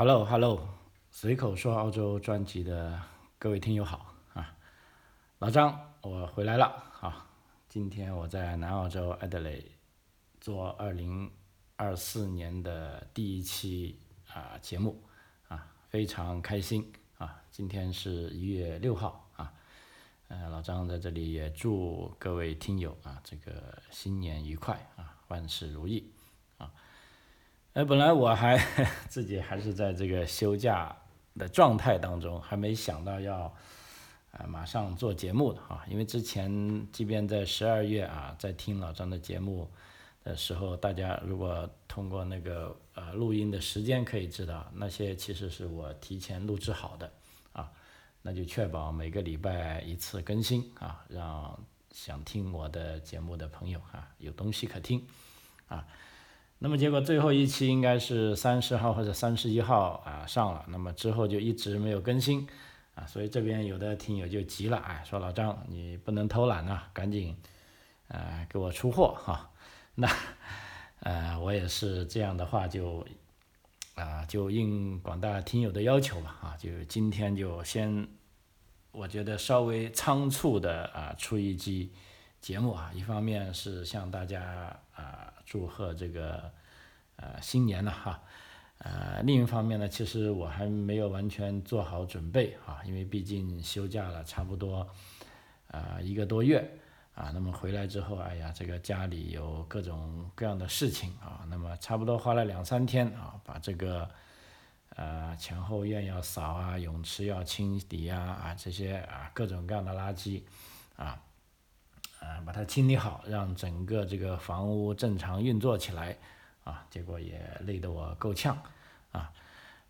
Hello，Hello，随口说澳洲专辑的各位听友好啊，老张，我回来了啊，今天我在南澳洲艾德雷做二零二四年的第一期啊节目啊，非常开心啊，今天是一月六号啊，呃，老张在这里也祝各位听友啊这个新年愉快啊，万事如意。哎，本来我还 自己还是在这个休假的状态当中，还没想到要啊马上做节目的啊，因为之前即便在十二月啊，在听老张的节目的时候，大家如果通过那个呃录音的时间可以知道，那些其实是我提前录制好的啊，那就确保每个礼拜一次更新啊，让想听我的节目的朋友啊有东西可听啊。那么结果最后一期应该是三十号或者三十一号啊上了，那么之后就一直没有更新啊，所以这边有的听友就急了，哎，说老张你不能偷懒呐，赶紧呃给我出货哈。那呃我也是这样的话就啊就应广大听友的要求吧啊，就今天就先我觉得稍微仓促的啊出一期节目啊，一方面是向大家啊。祝贺这个呃新年了哈，呃另一方面呢，其实我还没有完全做好准备哈，因为毕竟休假了差不多啊一个多月啊，那么回来之后，哎呀，这个家里有各种各样的事情啊，那么差不多花了两三天啊，把这个呃前后院要扫啊，泳池要清理呀啊这些啊各种各样的垃圾啊。啊，把它清理好，让整个这个房屋正常运作起来，啊，结果也累得我够呛，啊，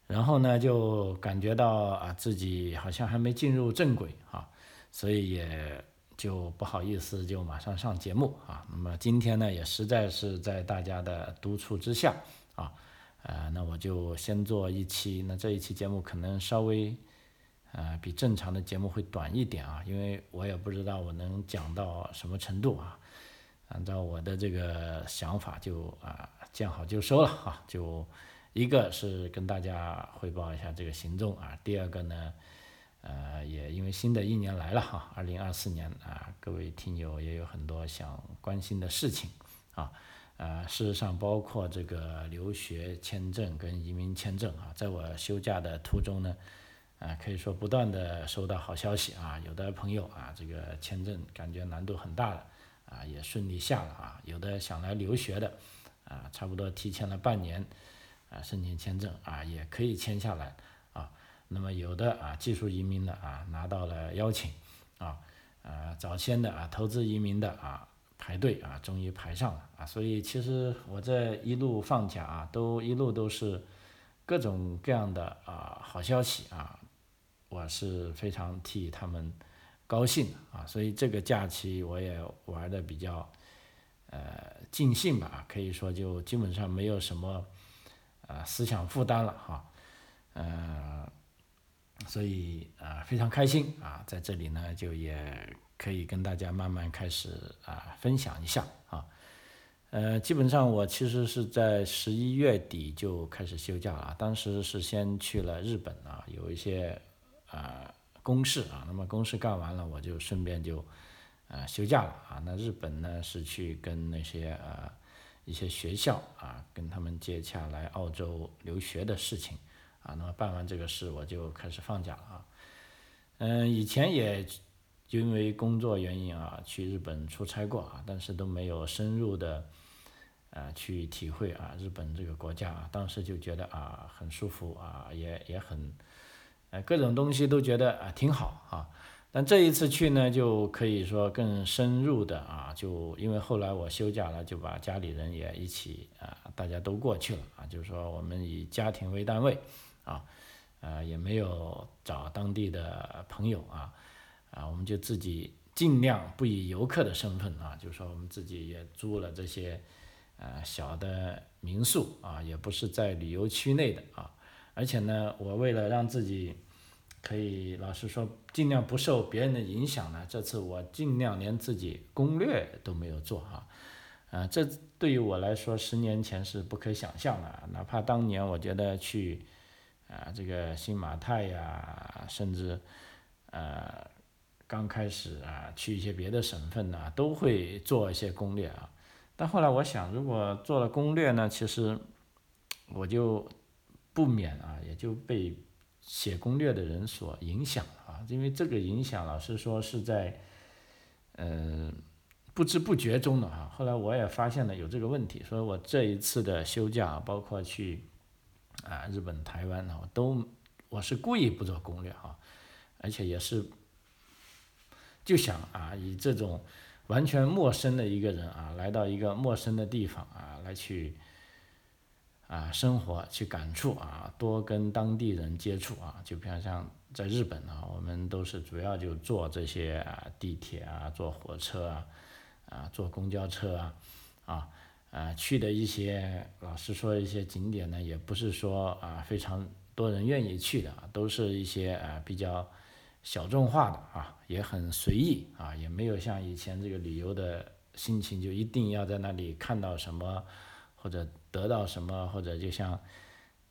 然后呢，就感觉到啊自己好像还没进入正轨，啊，所以也就不好意思就马上上节目，啊，那么今天呢，也实在是在大家的督促之下，啊，呃，那我就先做一期，那这一期节目可能稍微。呃，比正常的节目会短一点啊，因为我也不知道我能讲到什么程度啊。按照我的这个想法，就啊见好就收了哈。就一个是跟大家汇报一下这个行动啊，第二个呢，呃，也因为新的一年来了哈，二零二四年啊，各位听友也有很多想关心的事情啊。呃，事实上包括这个留学签证跟移民签证啊，在我休假的途中呢。啊，可以说不断的收到好消息啊，有的朋友啊，这个签证感觉难度很大了，啊，也顺利下了啊，有的想来留学的，啊，差不多提前了半年，啊，申请签证啊，也可以签下来啊，那么有的啊，技术移民的啊，拿到了邀请啊，啊，早先的啊，投资移民的啊，排队啊，终于排上了啊，所以其实我这一路放假啊，都一路都是各种各样的啊好消息啊。我是非常替他们高兴啊，所以这个假期我也玩的比较呃尽兴吧，可以说就基本上没有什么呃思想负担了哈，呃，所以啊非常开心啊，在这里呢就也可以跟大家慢慢开始啊分享一下啊，呃，基本上我其实是在十一月底就开始休假了，当时是先去了日本啊，有一些。啊，公事啊，那么公事干完了，我就顺便就，呃，休假了啊。那日本呢是去跟那些呃一些学校啊，跟他们接洽来澳洲留学的事情啊。那么办完这个事，我就开始放假了啊。嗯，以前也因为工作原因啊，去日本出差过啊，但是都没有深入的啊去体会啊日本这个国家啊。当时就觉得啊很舒服啊，也也很。哎，各种东西都觉得啊挺好啊，但这一次去呢，就可以说更深入的啊，就因为后来我休假了，就把家里人也一起啊，大家都过去了啊，就是说我们以家庭为单位啊，呃，也没有找当地的朋友啊，啊，我们就自己尽量不以游客的身份啊，就是说我们自己也租了这些呃小的民宿啊，也不是在旅游区内的啊。而且呢，我为了让自己可以老实说尽量不受别人的影响呢，这次我尽量连自己攻略都没有做哈，啊，这对于我来说十年前是不可想象的，哪怕当年我觉得去啊，这个新马泰呀，甚至呃刚开始啊去一些别的省份呢，都会做一些攻略啊。但后来我想，如果做了攻略呢，其实我就不免啊，也就被写攻略的人所影响了啊。因为这个影响，老实说是在嗯不知不觉中的啊。后来我也发现了有这个问题，所以我这一次的休假，包括去。啊，日本、台湾呢，我都我是故意不做攻略哈，而且也是就想啊，以这种完全陌生的一个人啊，来到一个陌生的地方啊，来去啊生活、去感触啊，多跟当地人接触啊，就比方像在日本啊，我们都是主要就坐这些啊地铁啊，坐火车啊，啊坐公交车啊，啊。啊，去的一些，老实说，一些景点呢，也不是说啊非常多人愿意去的，都是一些啊比较小众化的啊，也很随意啊，也没有像以前这个旅游的心情，就一定要在那里看到什么，或者得到什么，或者就像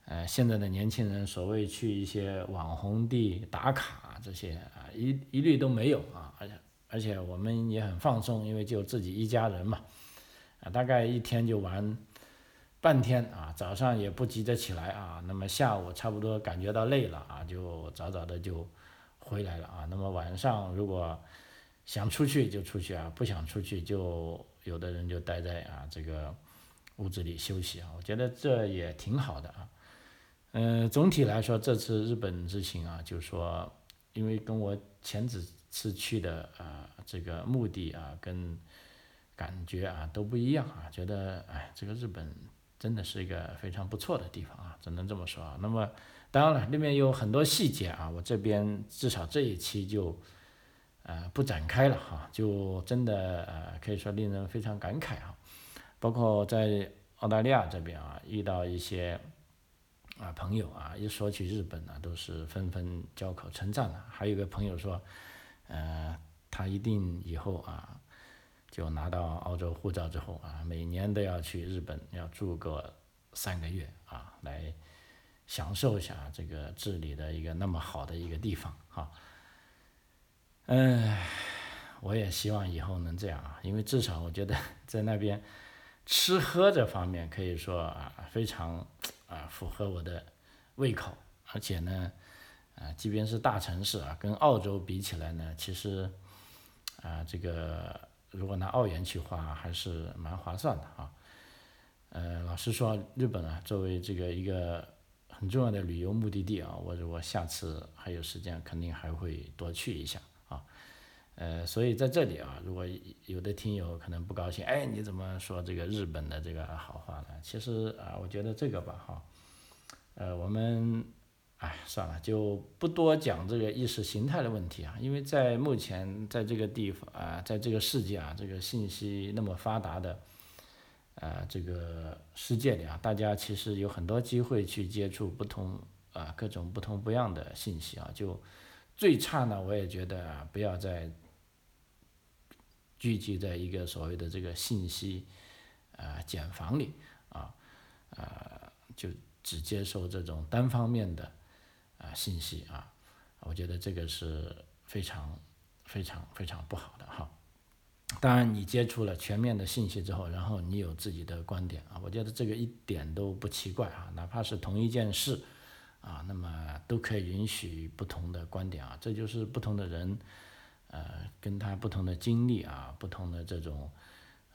呃现在的年轻人所谓去一些网红地打卡这些啊，一一律都没有啊，而且而且我们也很放松，因为就自己一家人嘛。啊，大概一天就玩半天啊，早上也不急着起来啊，那么下午差不多感觉到累了啊，就早早的就回来了啊。那么晚上如果想出去就出去啊，不想出去就有的人就待在啊这个屋子里休息啊。我觉得这也挺好的啊。嗯，总体来说这次日本之行啊，就是说，因为跟我前几次去的啊这个目的啊跟。感觉啊都不一样啊，觉得哎，这个日本真的是一个非常不错的地方啊，只能这么说啊。那么当然了，里面有很多细节啊，我这边至少这一期就呃不展开了哈，就真的呃可以说令人非常感慨啊。包括在澳大利亚这边啊，遇到一些啊朋友啊，一说起日本呢，都是纷纷交口称赞了。还有个朋友说，呃，他一定以后啊。就拿到澳洲护照之后啊，每年都要去日本，要住个三个月啊，来享受一下这个治理的一个那么好的一个地方哈。嗯，我也希望以后能这样啊，因为至少我觉得 在那边吃喝这方面可以说啊非常啊符合我的胃口，而且呢啊，即便是大城市啊，跟澳洲比起来呢，其实啊这个。如果拿澳元去花，还是蛮划算的啊。呃，老实说，日本啊，作为这个一个很重要的旅游目的地啊，我如果下次还有时间，肯定还会多去一下。呃，所以在这里啊，如果有的听友可能不高兴，哎，你怎么说这个日本的这个好话呢？其实啊，我觉得这个吧，哈，呃，我们。哎，算了，就不多讲这个意识形态的问题啊，因为在目前在这个地方啊，在这个世界啊，这个信息那么发达的，啊，这个世界里啊，大家其实有很多机会去接触不同啊各种不同不样的信息啊，就最差呢，我也觉得不要再聚集在一个所谓的这个信息啊茧房里啊，啊，就只接受这种单方面的。啊，信息啊，我觉得这个是非常非常非常不好的哈。当然，你接触了全面的信息之后，然后你有自己的观点啊，我觉得这个一点都不奇怪啊。哪怕是同一件事啊，那么都可以允许不同的观点啊。这就是不同的人，呃，跟他不同的经历啊，不同的这种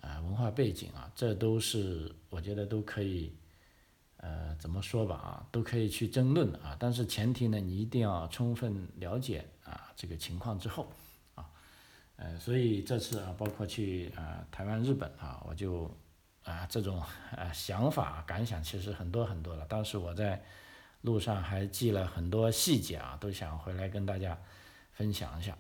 啊文化背景啊，这都是我觉得都可以。呃，怎么说吧啊，都可以去争论啊，但是前提呢，你一定要充分了解啊这个情况之后，啊，呃，所以这次啊，包括去啊台湾、日本啊，我就啊这种啊想法感想其实很多很多了。当时我在路上还记了很多细节啊，都想回来跟大家分享一下。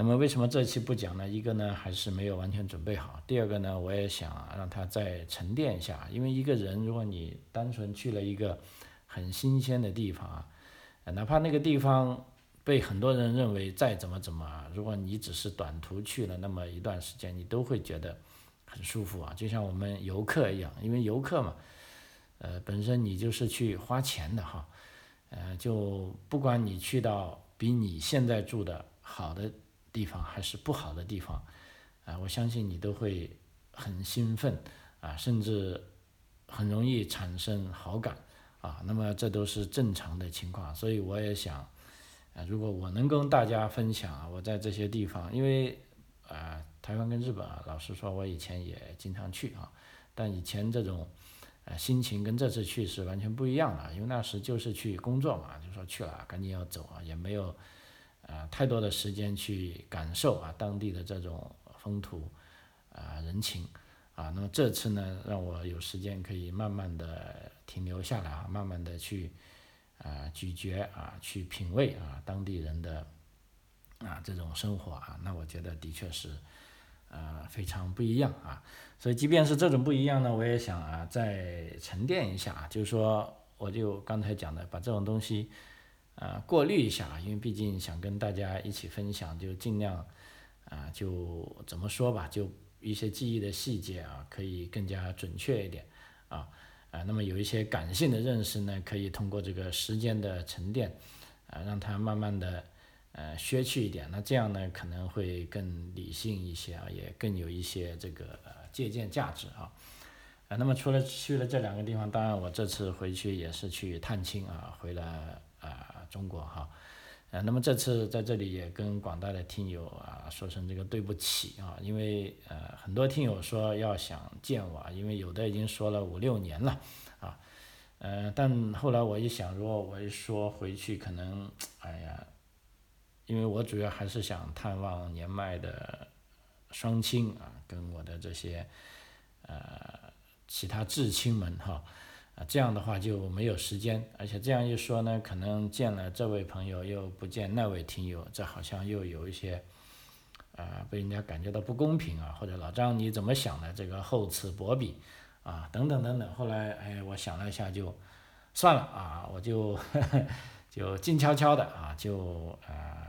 那么为什么这期不讲呢？一个呢还是没有完全准备好，第二个呢我也想让他再沉淀一下，因为一个人如果你单纯去了一个很新鲜的地方啊，哪怕那个地方被很多人认为再怎么怎么啊，如果你只是短途去了那么一段时间，你都会觉得很舒服啊，就像我们游客一样，因为游客嘛，呃本身你就是去花钱的哈，呃，就不管你去到比你现在住的好的地方还是不好的地方，啊，我相信你都会很兴奋啊，甚至很容易产生好感啊。那么这都是正常的情况，所以我也想，啊，如果我能跟大家分享啊，我在这些地方，因为啊，台湾跟日本啊，老实说，我以前也经常去啊，但以前这种。呃，心情跟这次去是完全不一样的，因为那时就是去工作嘛，就说去了赶紧要走啊，也没有呃太多的时间去感受啊当地的这种风土啊人情啊。那么这次呢，让我有时间可以慢慢的停留下来啊，慢慢的去啊咀嚼啊，去品味啊当地人的啊这种生活啊，那我觉得的确是。呃，非常不一样啊，所以即便是这种不一样呢，我也想啊，再沉淀一下啊，就是说，我就刚才讲的，把这种东西，呃，过滤一下，因为毕竟想跟大家一起分享，就尽量，啊，就怎么说吧，就一些记忆的细节啊，可以更加准确一点，啊，啊，那么有一些感性的认识呢，可以通过这个时间的沉淀，啊，让它慢慢的。呃，削去一点，那这样呢可能会更理性一些啊，也更有一些这个呃借鉴价值啊。啊，那么除了去了这两个地方，当然我这次回去也是去探亲啊，回了啊中国哈。呃，那么这次在这里也跟广大的听友啊说声这个对不起啊，因为呃很多听友说要想见我，因为有的已经说了五六年了啊。呃，但后来我一想，如果我一说回去，可能哎呀。因为我主要还是想探望年迈的双亲啊，跟我的这些呃其他至亲们哈，这样的话就没有时间，而且这样一说呢，可能见了这位朋友又不见那位听友，这好像又有一些啊被人家感觉到不公平啊，或者老张你怎么想的？这个厚此薄彼啊，等等等等。后来哎，我想了一下，就算了啊，我就 就静悄悄的啊，就啊。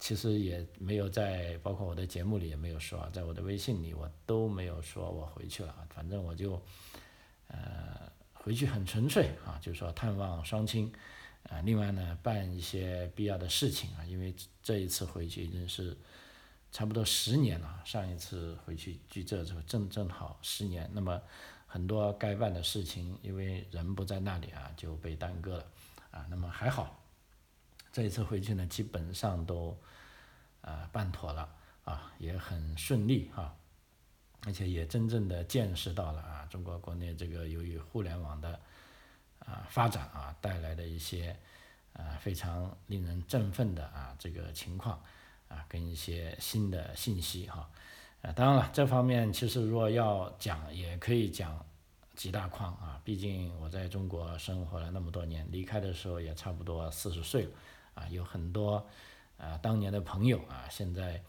其实也没有在，包括我的节目里也没有说，在我的微信里我都没有说我回去了，反正我就，呃，回去 很纯粹啊，就是说探望双亲，啊，另外呢办一些必要的事情啊，因为这一次回去已经是差不多十年了，上一次回去距这时候正正好十年，那么很多该办的事情，因为人不在那里啊，就被耽搁了，啊，那么还好。这一次回去呢，基本上都，呃，办妥了啊，也很顺利哈，而且也真正的见识到了啊，中国国内这个由于互联网的啊发展啊带来的一些啊非常令人振奋的啊这个情况啊，跟一些新的信息哈，啊，当然了，这方面其实如果要讲，也可以讲几大框啊，毕竟我在中国生活了那么多年，离开的时候也差不多四十岁了。啊，有很多啊，当年的朋友啊，现在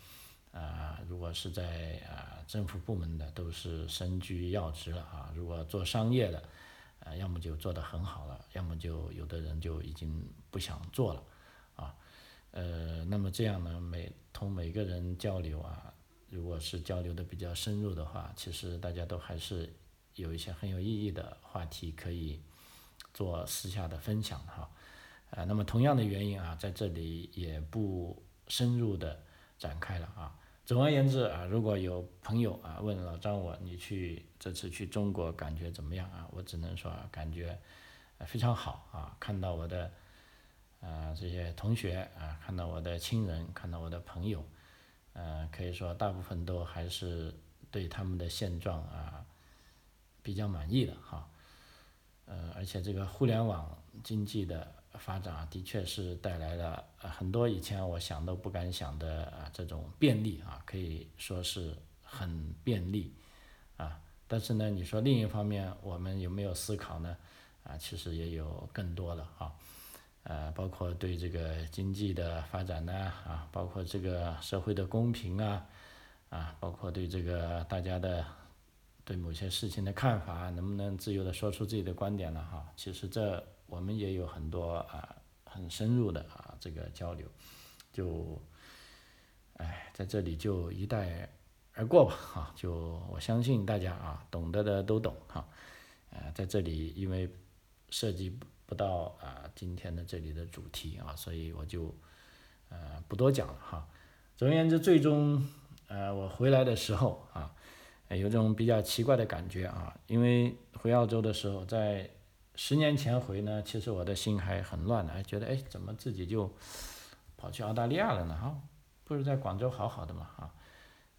啊，如果是在啊政府部门的，都是身居要职了啊。如果做商业的，啊，要么就做得很好了，要么就有的人就已经不想做了啊。呃，那么这样呢，每同每个人交流啊，如果是交流的比较深入的话，其实大家都还是有一些很有意义的话题可以做私下的分享哈。啊，那么同样的原因啊，在这里也不深入的展开了啊。总而言之啊，如果有朋友啊问老张我，你去这次去中国感觉怎么样啊？我只能说啊感觉非常好啊，看到我的啊这些同学啊，看到我的亲人，看到我的朋友，呃，可以说大部分都还是对他们的现状啊比较满意的哈。呃，而且这个互联网经济的。发展啊，的确是带来了很多以前我想都不敢想的啊这种便利啊，可以说是很便利啊。但是呢，你说另一方面，我们有没有思考呢？啊，其实也有更多的啊，呃，包括对这个经济的发展呢啊，包括这个社会的公平啊啊，包括对这个大家的对某些事情的看法，能不能自由的说出自己的观点呢？哈，其实这。我们也有很多啊很深入的啊这个交流，就，哎，在这里就一带而过吧哈，就我相信大家啊懂得的都懂哈，呃，在这里因为涉及不到啊今天的这里的主题啊，所以我就呃不多讲了哈。总而言之，最终呃我回来的时候啊，有种比较奇怪的感觉啊，因为回澳洲的时候，在十年前回呢，其实我的心还很乱的，觉得哎怎么自己就跑去澳大利亚了呢？哈，不是在广州好好的嘛啊。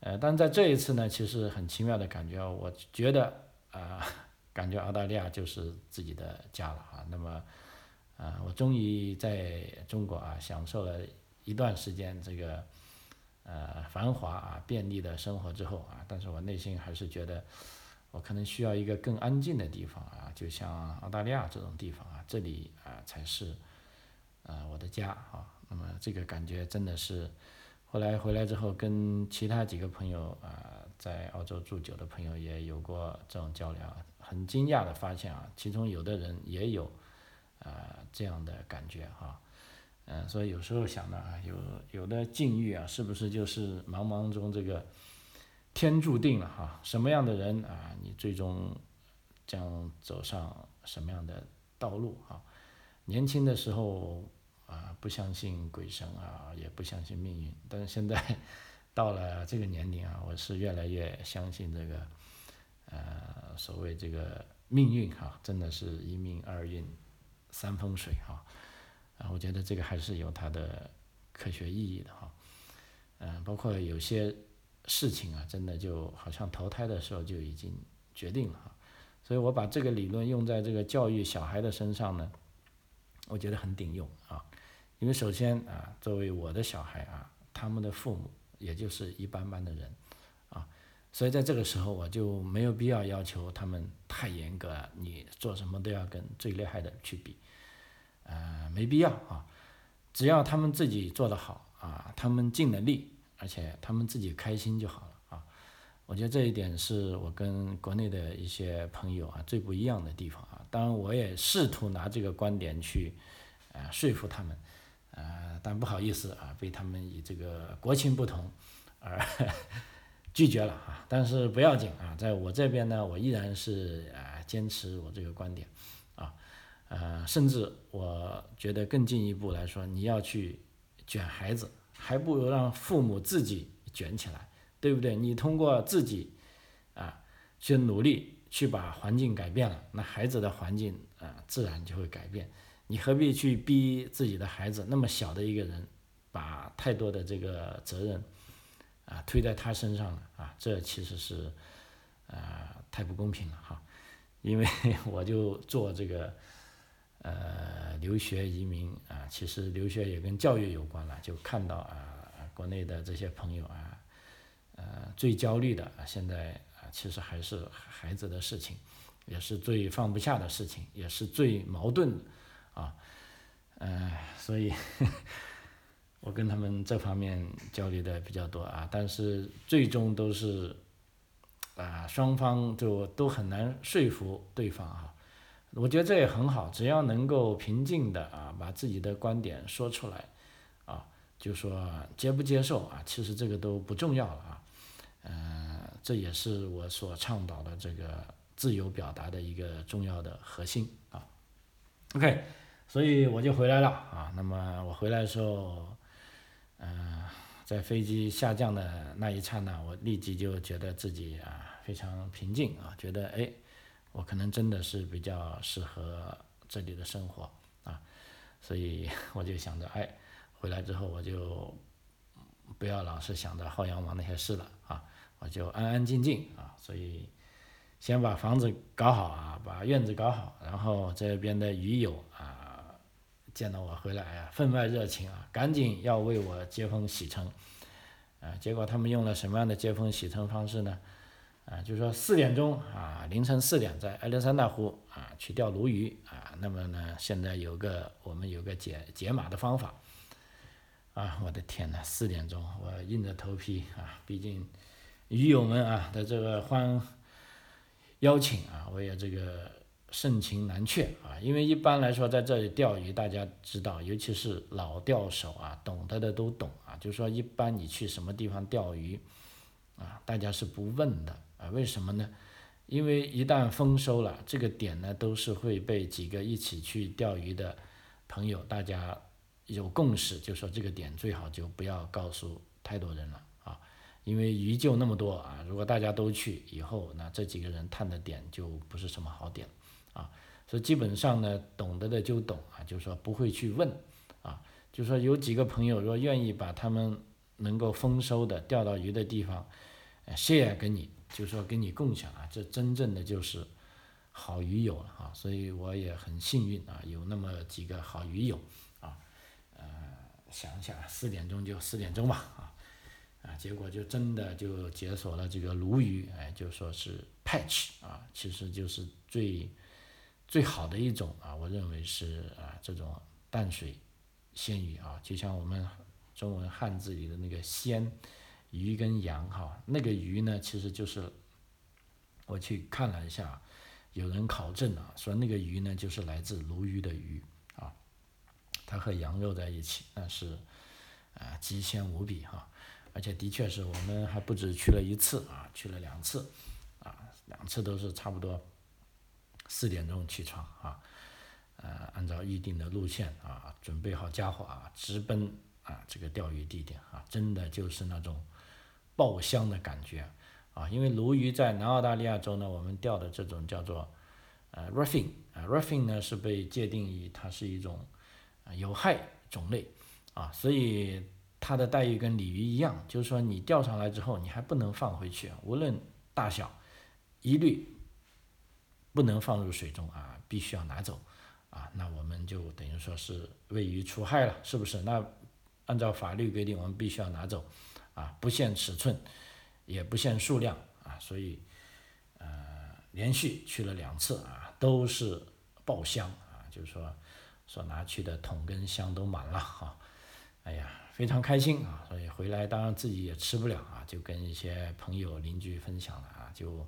呃，但在这一次呢，其实很奇妙的感觉，我觉得啊，感觉澳大利亚就是自己的家了啊。那么，啊，我终于在中国啊，享受了一段时间这个呃繁华啊便利的生活之后啊，但是我内心还是觉得，我可能需要一个更安静的地方啊，就像澳大利亚这种地方啊，这里啊才是啊我的家啊。那么这个感觉真的是。后来回来之后，跟其他几个朋友啊，在澳洲住久的朋友也有过这种交流，很惊讶的发现啊，其中有的人也有啊这样的感觉哈，嗯，所以有时候想呢，有有的境遇啊，是不是就是茫茫中这个天注定了哈？什么样的人啊，你最终将走上什么样的道路啊？年轻的时候。啊，不相信鬼神啊，也不相信命运。但是现在到了这个年龄啊，我是越来越相信这个，呃，所谓这个命运哈，真的是一命二运三风水哈。啊，我觉得这个还是有它的科学意义的哈。嗯，包括有些事情啊，真的就好像投胎的时候就已经决定了啊。所以我把这个理论用在这个教育小孩的身上呢，我觉得很顶用啊。因为首先啊，作为我的小孩啊，他们的父母也就是一般般的人，啊，所以在这个时候我就没有必要要求他们太严格，你做什么都要跟最厉害的去比，呃，没必要啊，只要他们自己做得好啊，他们尽了力，而且他们自己开心就好了啊，我觉得这一点是我跟国内的一些朋友啊最不一样的地方啊，当然我也试图拿这个观点去，呃，说服他们。呃，但不好意思啊，被他们以这个国情不同而 拒绝了啊。但是不要紧啊，在我这边呢，我依然是啊坚持我这个观点啊，呃，甚至我觉得更进一步来说，你要去卷孩子，还不如让父母自己卷起来，对不对？你通过自己啊去努力去把环境改变了，那孩子的环境啊自然就会改变。你何必去逼自己的孩子那么小的一个人，把太多的这个责任啊推在他身上呢啊？这其实是啊太不公平了哈。因为 我就做这个呃留学移民啊，其实留学也跟教育有关了，就看到啊国内的这些朋友啊，呃最焦虑的啊现在啊其实还是孩子的事情，也是最放不下的事情，也是最矛盾的。啊，嗯，所以 我跟他们这方面交流的比较多啊，但是最终都是啊，双方就都很难说服对方啊。我觉得这也很好，只要能够平静的啊，把自己的观点说出来啊，就说接不接受啊，其实这个都不重要了啊。嗯，这也是我所倡导的这个自由表达的一个重要的核心啊。OK。所以我就回来了啊。那么我回来的时候，嗯，在飞机下降的那一刹那，我立即就觉得自己啊非常平静啊，觉得哎，我可能真的是比较适合这里的生活啊。所以 我就想着，哎，回来之后我就不要老是想着薅羊毛那些事了啊，我就安安静静啊。所以先把房子搞好啊，把院子搞好，然后这边的鱼友啊。见到我回来啊，分外热情啊，赶紧要为我接风洗尘，啊，结果他们用了什么样的接风洗尘方式呢？啊，就是说四点钟啊，凌晨四点在艾德山大湖啊去钓鲈鱼啊，那么呢，现在有个我们有个解解码的方法，啊，我的天呐，四点钟我硬着头皮啊，毕竟鱼友们啊的这个欢邀请啊，我也这个。盛情难却啊，因为一般来说在这里钓鱼，大家知道，尤其是老钓手啊，懂得的都懂啊。就是说，一般你去什么地方钓鱼，啊，大家是不问的啊。为什么呢？因为一旦丰收了，这个点呢都是会被几个一起去钓鱼的朋友，大家有共识，就说这个点最好就不要告诉太多人了啊，因为鱼就那么多啊，如果大家都去以后，那这几个人探的点就不是什么好点啊，所以基本上呢，懂得的就懂啊，就说不会去问啊，就说有几个朋友若愿意把他们能够丰收的钓到鱼的地方，share 给你。就说跟你共享啊，这真正的就是好鱼友了啊，所以我也很幸运啊，有那么几个好鱼友啊，呃，想想四点钟就四点钟吧啊，啊，结果就真的就解锁了这个鲈鱼，哎，就说是 patch 啊，其实就是最最好的一种啊，我认为是啊这种淡水鲜鱼啊，就像我们中文汉字里的那个鲜。鱼跟羊哈，那个鱼呢，其实就是我去看了一下，有人考证啊，说那个鱼呢就是来自鲈鱼的鱼啊，它和羊肉在一起，那是啊极鲜无比哈，而且的确是我们还不止去了一次啊，去了两次啊，两次都是差不多四点钟起床啊，呃，按照预定的路线啊，准备好家伙啊，直奔啊这个钓鱼地点啊，真的就是那种。爆香的感觉啊，因为鲈鱼在南澳大利亚州呢，我们钓的这种叫做呃 ruffin 啊，ruffin 呢是被界定于它是一种有害种类啊，所以它的待遇跟鲤鱼一样，就是说你钓上来之后，你还不能放回去，无论大小，一律不能放入水中啊，必须要拿走啊，那我们就等于说是为鱼除害了，是不是？那按照法律规定，我们必须要拿走。啊，不限尺寸，也不限数量啊，所以，呃，连续去了两次啊，都是爆箱啊，就是说，所拿去的桶跟箱都满了哈，哎呀，非常开心啊，所以回来当然自己也吃不了啊，就跟一些朋友邻居分享了啊，就，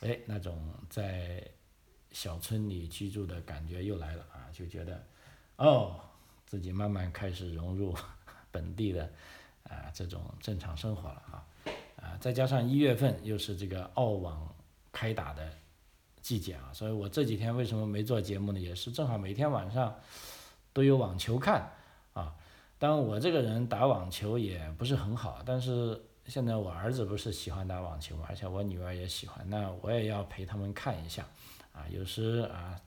哎，那种在小村里居住的感觉又来了啊，就觉得，哦，自己慢慢开始融入 本地的。啊，这种正常生活了啊，啊，再加上一月份又是这个澳网开打的季节啊，所以我这几天为什么没做节目呢？也是正好每天晚上都有网球看啊。当然我这个人打网球也不是很好，但是现在我儿子不是喜欢打网球嘛，而且我女儿也喜欢，那我也要陪他们看一下啊，有时啊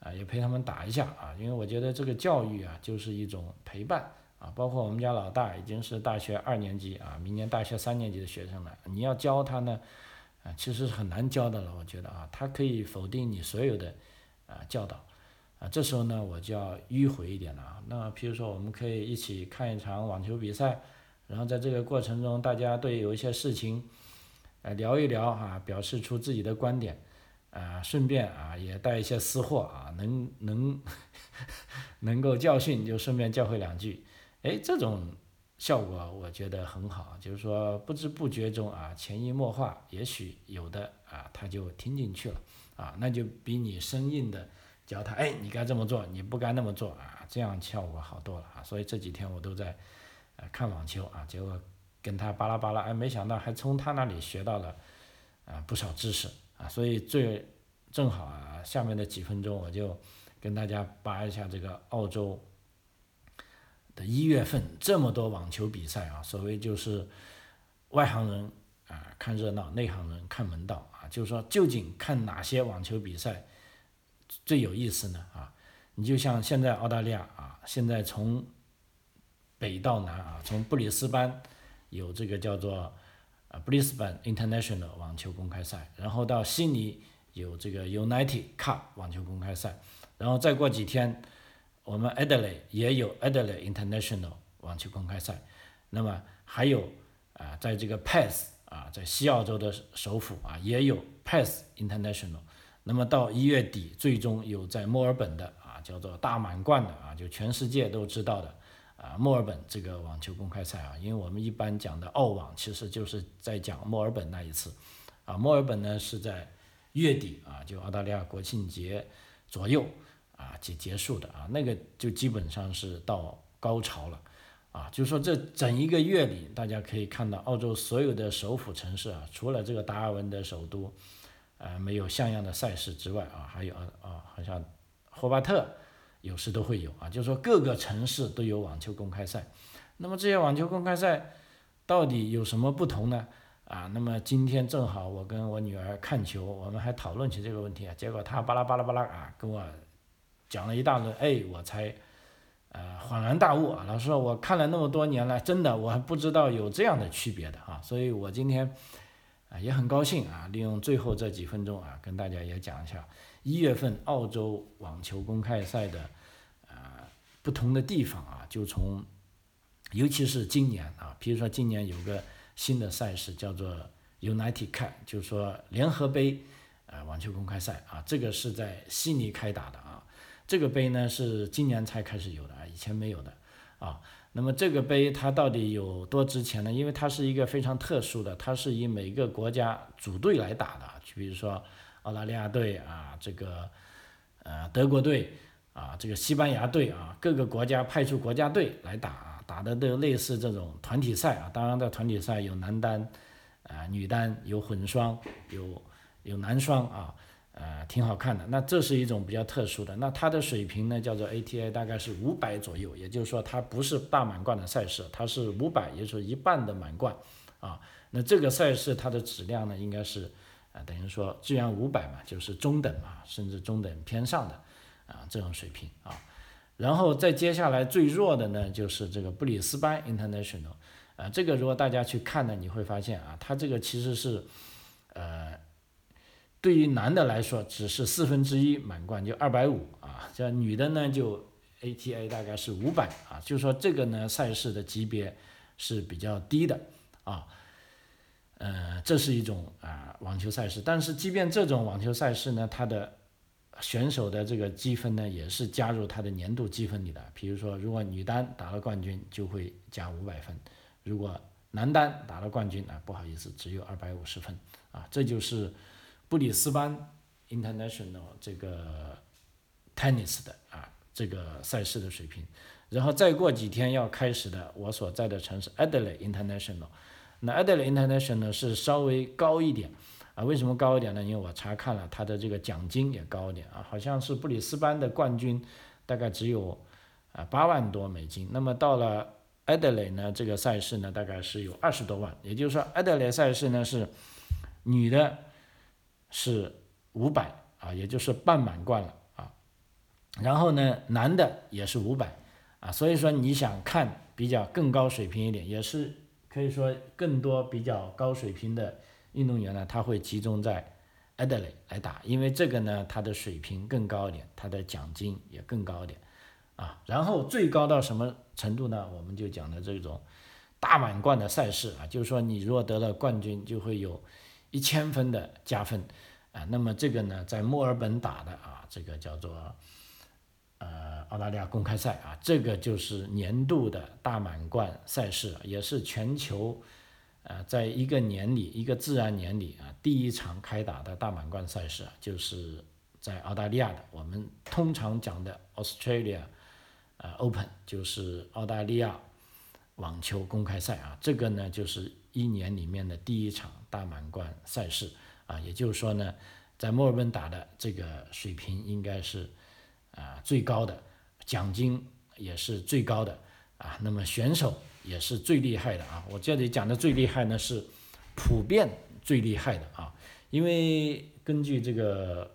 啊也陪他们打一下啊，因为我觉得这个教育啊就是一种陪伴。啊，包括我们家老大已经是大学二年级啊，明年大学三年级的学生了。你要教他呢，啊，其实很难教的了。我觉得啊，他可以否定你所有的啊教导，啊，这时候呢，我就要迂回一点了啊。那比如说，我们可以一起看一场网球比赛，然后在这个过程中，大家对有一些事情，呃，聊一聊啊，表示出自己的观点，啊，顺便啊也带一些私货啊，能能 能够教训就顺便教会两句。哎，这种效果我觉得很好，就是说不知不觉中啊，潜移默化，也许有的啊他就听进去了啊，那就比你生硬的教他，哎，你该这么做，你不该那么做啊，这样效果好多了啊。所以这几天我都在呃看网球啊，结果跟他巴拉巴拉，哎，没想到还从他那里学到了啊不少知识啊，所以最正好啊，下面的几分钟我就跟大家扒一下这个澳洲。的一月份这么多网球比赛啊，所谓就是外行人啊看热闹，内行人看门道啊，就是说究竟看哪些网球比赛最有意思呢？啊，你就像现在澳大利亚啊，现在从北到南啊，从布里斯班有这个叫做啊 Brisbane International 网球公开赛，然后到悉尼有这个 United Cup 网球公开赛，然后再过几天。我们 Adelaide 也有 Adelaide International 网球公开赛，那么还有啊，在这个 Perth 啊，在西澳洲的首府啊，也有 Perth International。那么到一月底，最终有在墨尔本的啊，叫做大满贯的啊，就全世界都知道的啊，墨尔本这个网球公开赛啊，因为我们一般讲的澳网，其实就是在讲墨尔本那一次啊。墨尔本呢是在月底啊，就澳大利亚国庆节左右。啊，结结束的啊，那个就基本上是到高潮了，啊，就是说这整一个月里，大家可以看到澳洲所有的首府城市啊，除了这个达尔文的首都，呃没有像样的赛事之外啊，还有啊啊，好像霍巴特有时都会有啊，就是说各个城市都有网球公开赛。那么这些网球公开赛到底有什么不同呢？啊，那么今天正好我跟我女儿看球，我们还讨论起这个问题啊，结果她巴拉巴拉巴拉啊跟我讲了一大轮，哎，我才呃恍然大悟啊，老师，我看了那么多年了，真的我还不知道有这样的区别的啊，所以我今天啊也很高兴啊，利用最后这几分钟啊，跟大家也讲一下一月份澳洲网球公开赛的啊不同的地方啊，就从尤其是今年啊，比如说今年有个。新的赛事叫做 United Cup，就是说联合杯，呃，网球公开赛啊，这个是在悉尼开打的。这个杯呢是今年才开始有的啊，以前没有的啊。那么这个杯它到底有多值钱呢？因为它是一个非常特殊的，它是以每个国家组队来打的，就比如说澳大利亚队啊，这个呃德国队啊，这个西班牙队啊，各个国家派出国家队来打。打的都类似这种团体赛啊，当然在团体赛有男单，啊女单有混双，有有男双啊，呃挺好看的。那这是一种比较特殊的，那它的水平呢叫做 ATA 大概是五百左右，也就是说它不是大满贯的赛事，它是五百，也就是一半的满贯啊。那这个赛事它的质量呢应该是啊等于说既然五百嘛，就是中等嘛，甚至中等偏上的啊这种水平啊。然后再接下来最弱的呢，就是这个布里斯班 International，啊，这个如果大家去看呢，你会发现啊，它这个其实是，呃，对于男的来说只是四分之一满贯，就二百五啊，这女的呢就 ATA 大概是五百啊，就是说这个呢赛事的级别是比较低的啊，呃，这是一种啊网球赛事，但是即便这种网球赛事呢，它的选手的这个积分呢，也是加入他的年度积分里的。比如说，如果女单打了冠军，就会加五百分；如果男单打了冠军，啊，不好意思，只有二百五十分。啊，这就是布里斯班 International 这个 tennis 的啊这个赛事的水平。然后再过几天要开始的，我所在的城市 Adelaide International，那 Adelaide International 呢是稍微高一点。啊，为什么高一点呢？因为我查看了它的这个奖金也高一点啊，好像是布里斯班的冠军大概只有啊八万多美金，那么到了 Adelaide 呢，这个赛事呢大概是有二十多万，也就是说 Adelaide 赛事呢是女的是五百啊，也就是半满贯了啊，然后呢男的也是五百啊，所以说你想看比较更高水平一点，也是可以说更多比较高水平的。运动员呢，他会集中在 Adelaide 来打，因为这个呢，他的水平更高一点，他的奖金也更高一点，啊，然后最高到什么程度呢？我们就讲的这种大满贯的赛事啊，就是说你如果得了冠军，就会有一千分的加分，啊，那么这个呢，在墨尔本打的啊，这个叫做呃澳大利亚公开赛啊，这个就是年度的大满贯赛事，也是全球。呃，在一个年里，一个自然年里啊，第一场开打的大满贯赛事啊，就是在澳大利亚的。我们通常讲的 Australia，呃，Open 就是澳大利亚网球公开赛啊，这个呢就是一年里面的第一场大满贯赛事啊，也就是说呢，在墨尔本打的这个水平应该是啊最高的，奖金也是最高的啊，那么选手。也是最厉害的啊！我这里讲的最厉害呢是普遍最厉害的啊，因为根据这个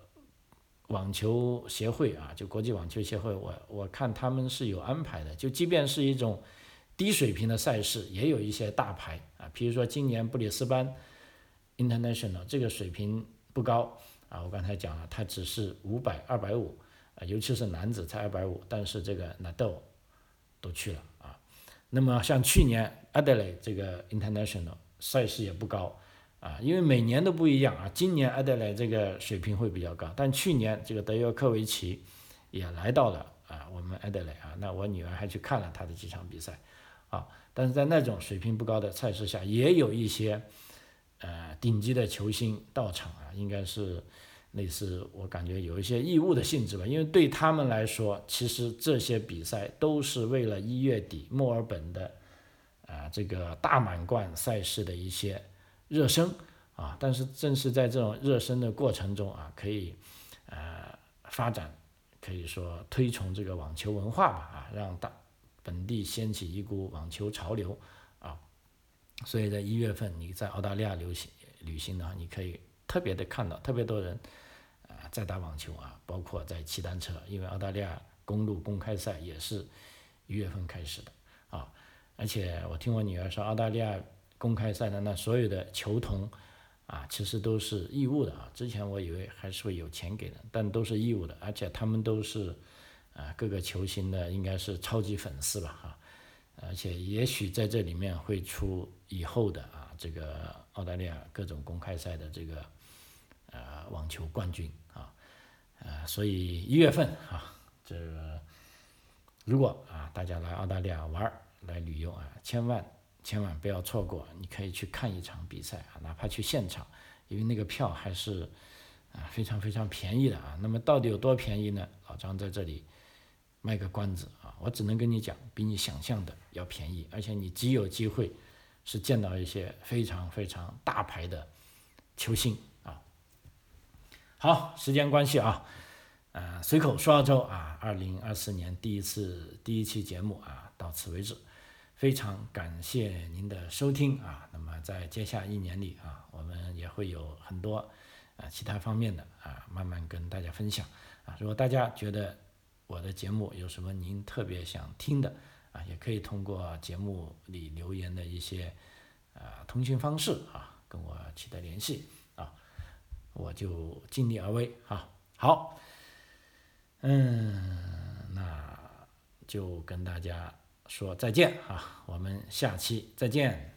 网球协会啊，就国际网球协会，我我看他们是有安排的，就即便是一种低水平的赛事，也有一些大牌啊，比如说今年布里斯班 International 这个水平不高啊，我刚才讲了，它只是五百、二百五啊，尤其是男子才二百五，但是这个 Nadal 都去了啊。那么像去年 Adelaide 这个 International 赛事也不高啊，因为每年都不一样啊。今年 Adelaide 这个水平会比较高，但去年这个德约科维奇也来到了啊，我们 Adelaide 啊，那我女儿还去看了他的几场比赛啊。但是在那种水平不高的赛事下，也有一些呃顶级的球星到场啊，应该是。类似我感觉有一些义务的性质吧，因为对他们来说，其实这些比赛都是为了一月底墨尔本的啊这个大满贯赛事的一些热身啊，但是正是在这种热身的过程中啊，可以呃发展，可以说推崇这个网球文化吧啊，让大本地掀起一股网球潮流，所以在一月份你在澳大利亚旅行旅行的话，你可以特别的看到特别多人啊在打网球啊，包括在骑单车，因为澳大利亚公路公开赛也是一月份开始的啊，而且我听我女儿说，澳大利亚公开赛的那所有的球童啊，其实都是义务的啊，之前我以为还是会有钱给的，但都是义务的，而且他们都是。啊，各个球星的应该是超级粉丝吧，哈，而且也许在这里面会出以后的啊，这个澳大利亚各种公开赛的这个呃网球冠军啊，呃，所以一月份啊，这如果啊大家来澳大利亚玩来旅游啊，千万千万不要错过，你可以去看一场比赛啊，哪怕去现场，因为那个票还是啊非常非常便宜的啊。那么到底有多便宜呢？老张在这里。卖个关子啊！我只能跟你讲，比你想象的要便宜，而且你极有机会是见到一些非常非常大牌的球星啊。好，时间关系啊，呃，随口说澳洲啊，二零二四年第一次第一期节目啊，到此为止。非常感谢您的收听啊。那么在接下一年里啊，我们也会有很多啊其他方面的啊，慢慢跟大家分享啊。如果大家觉得，我的节目有什么您特别想听的啊？也可以通过节目里留言的一些啊通讯方式啊，跟我取得联系啊，我就尽力而为啊。好，嗯，那就跟大家说再见啊，我们下期再见。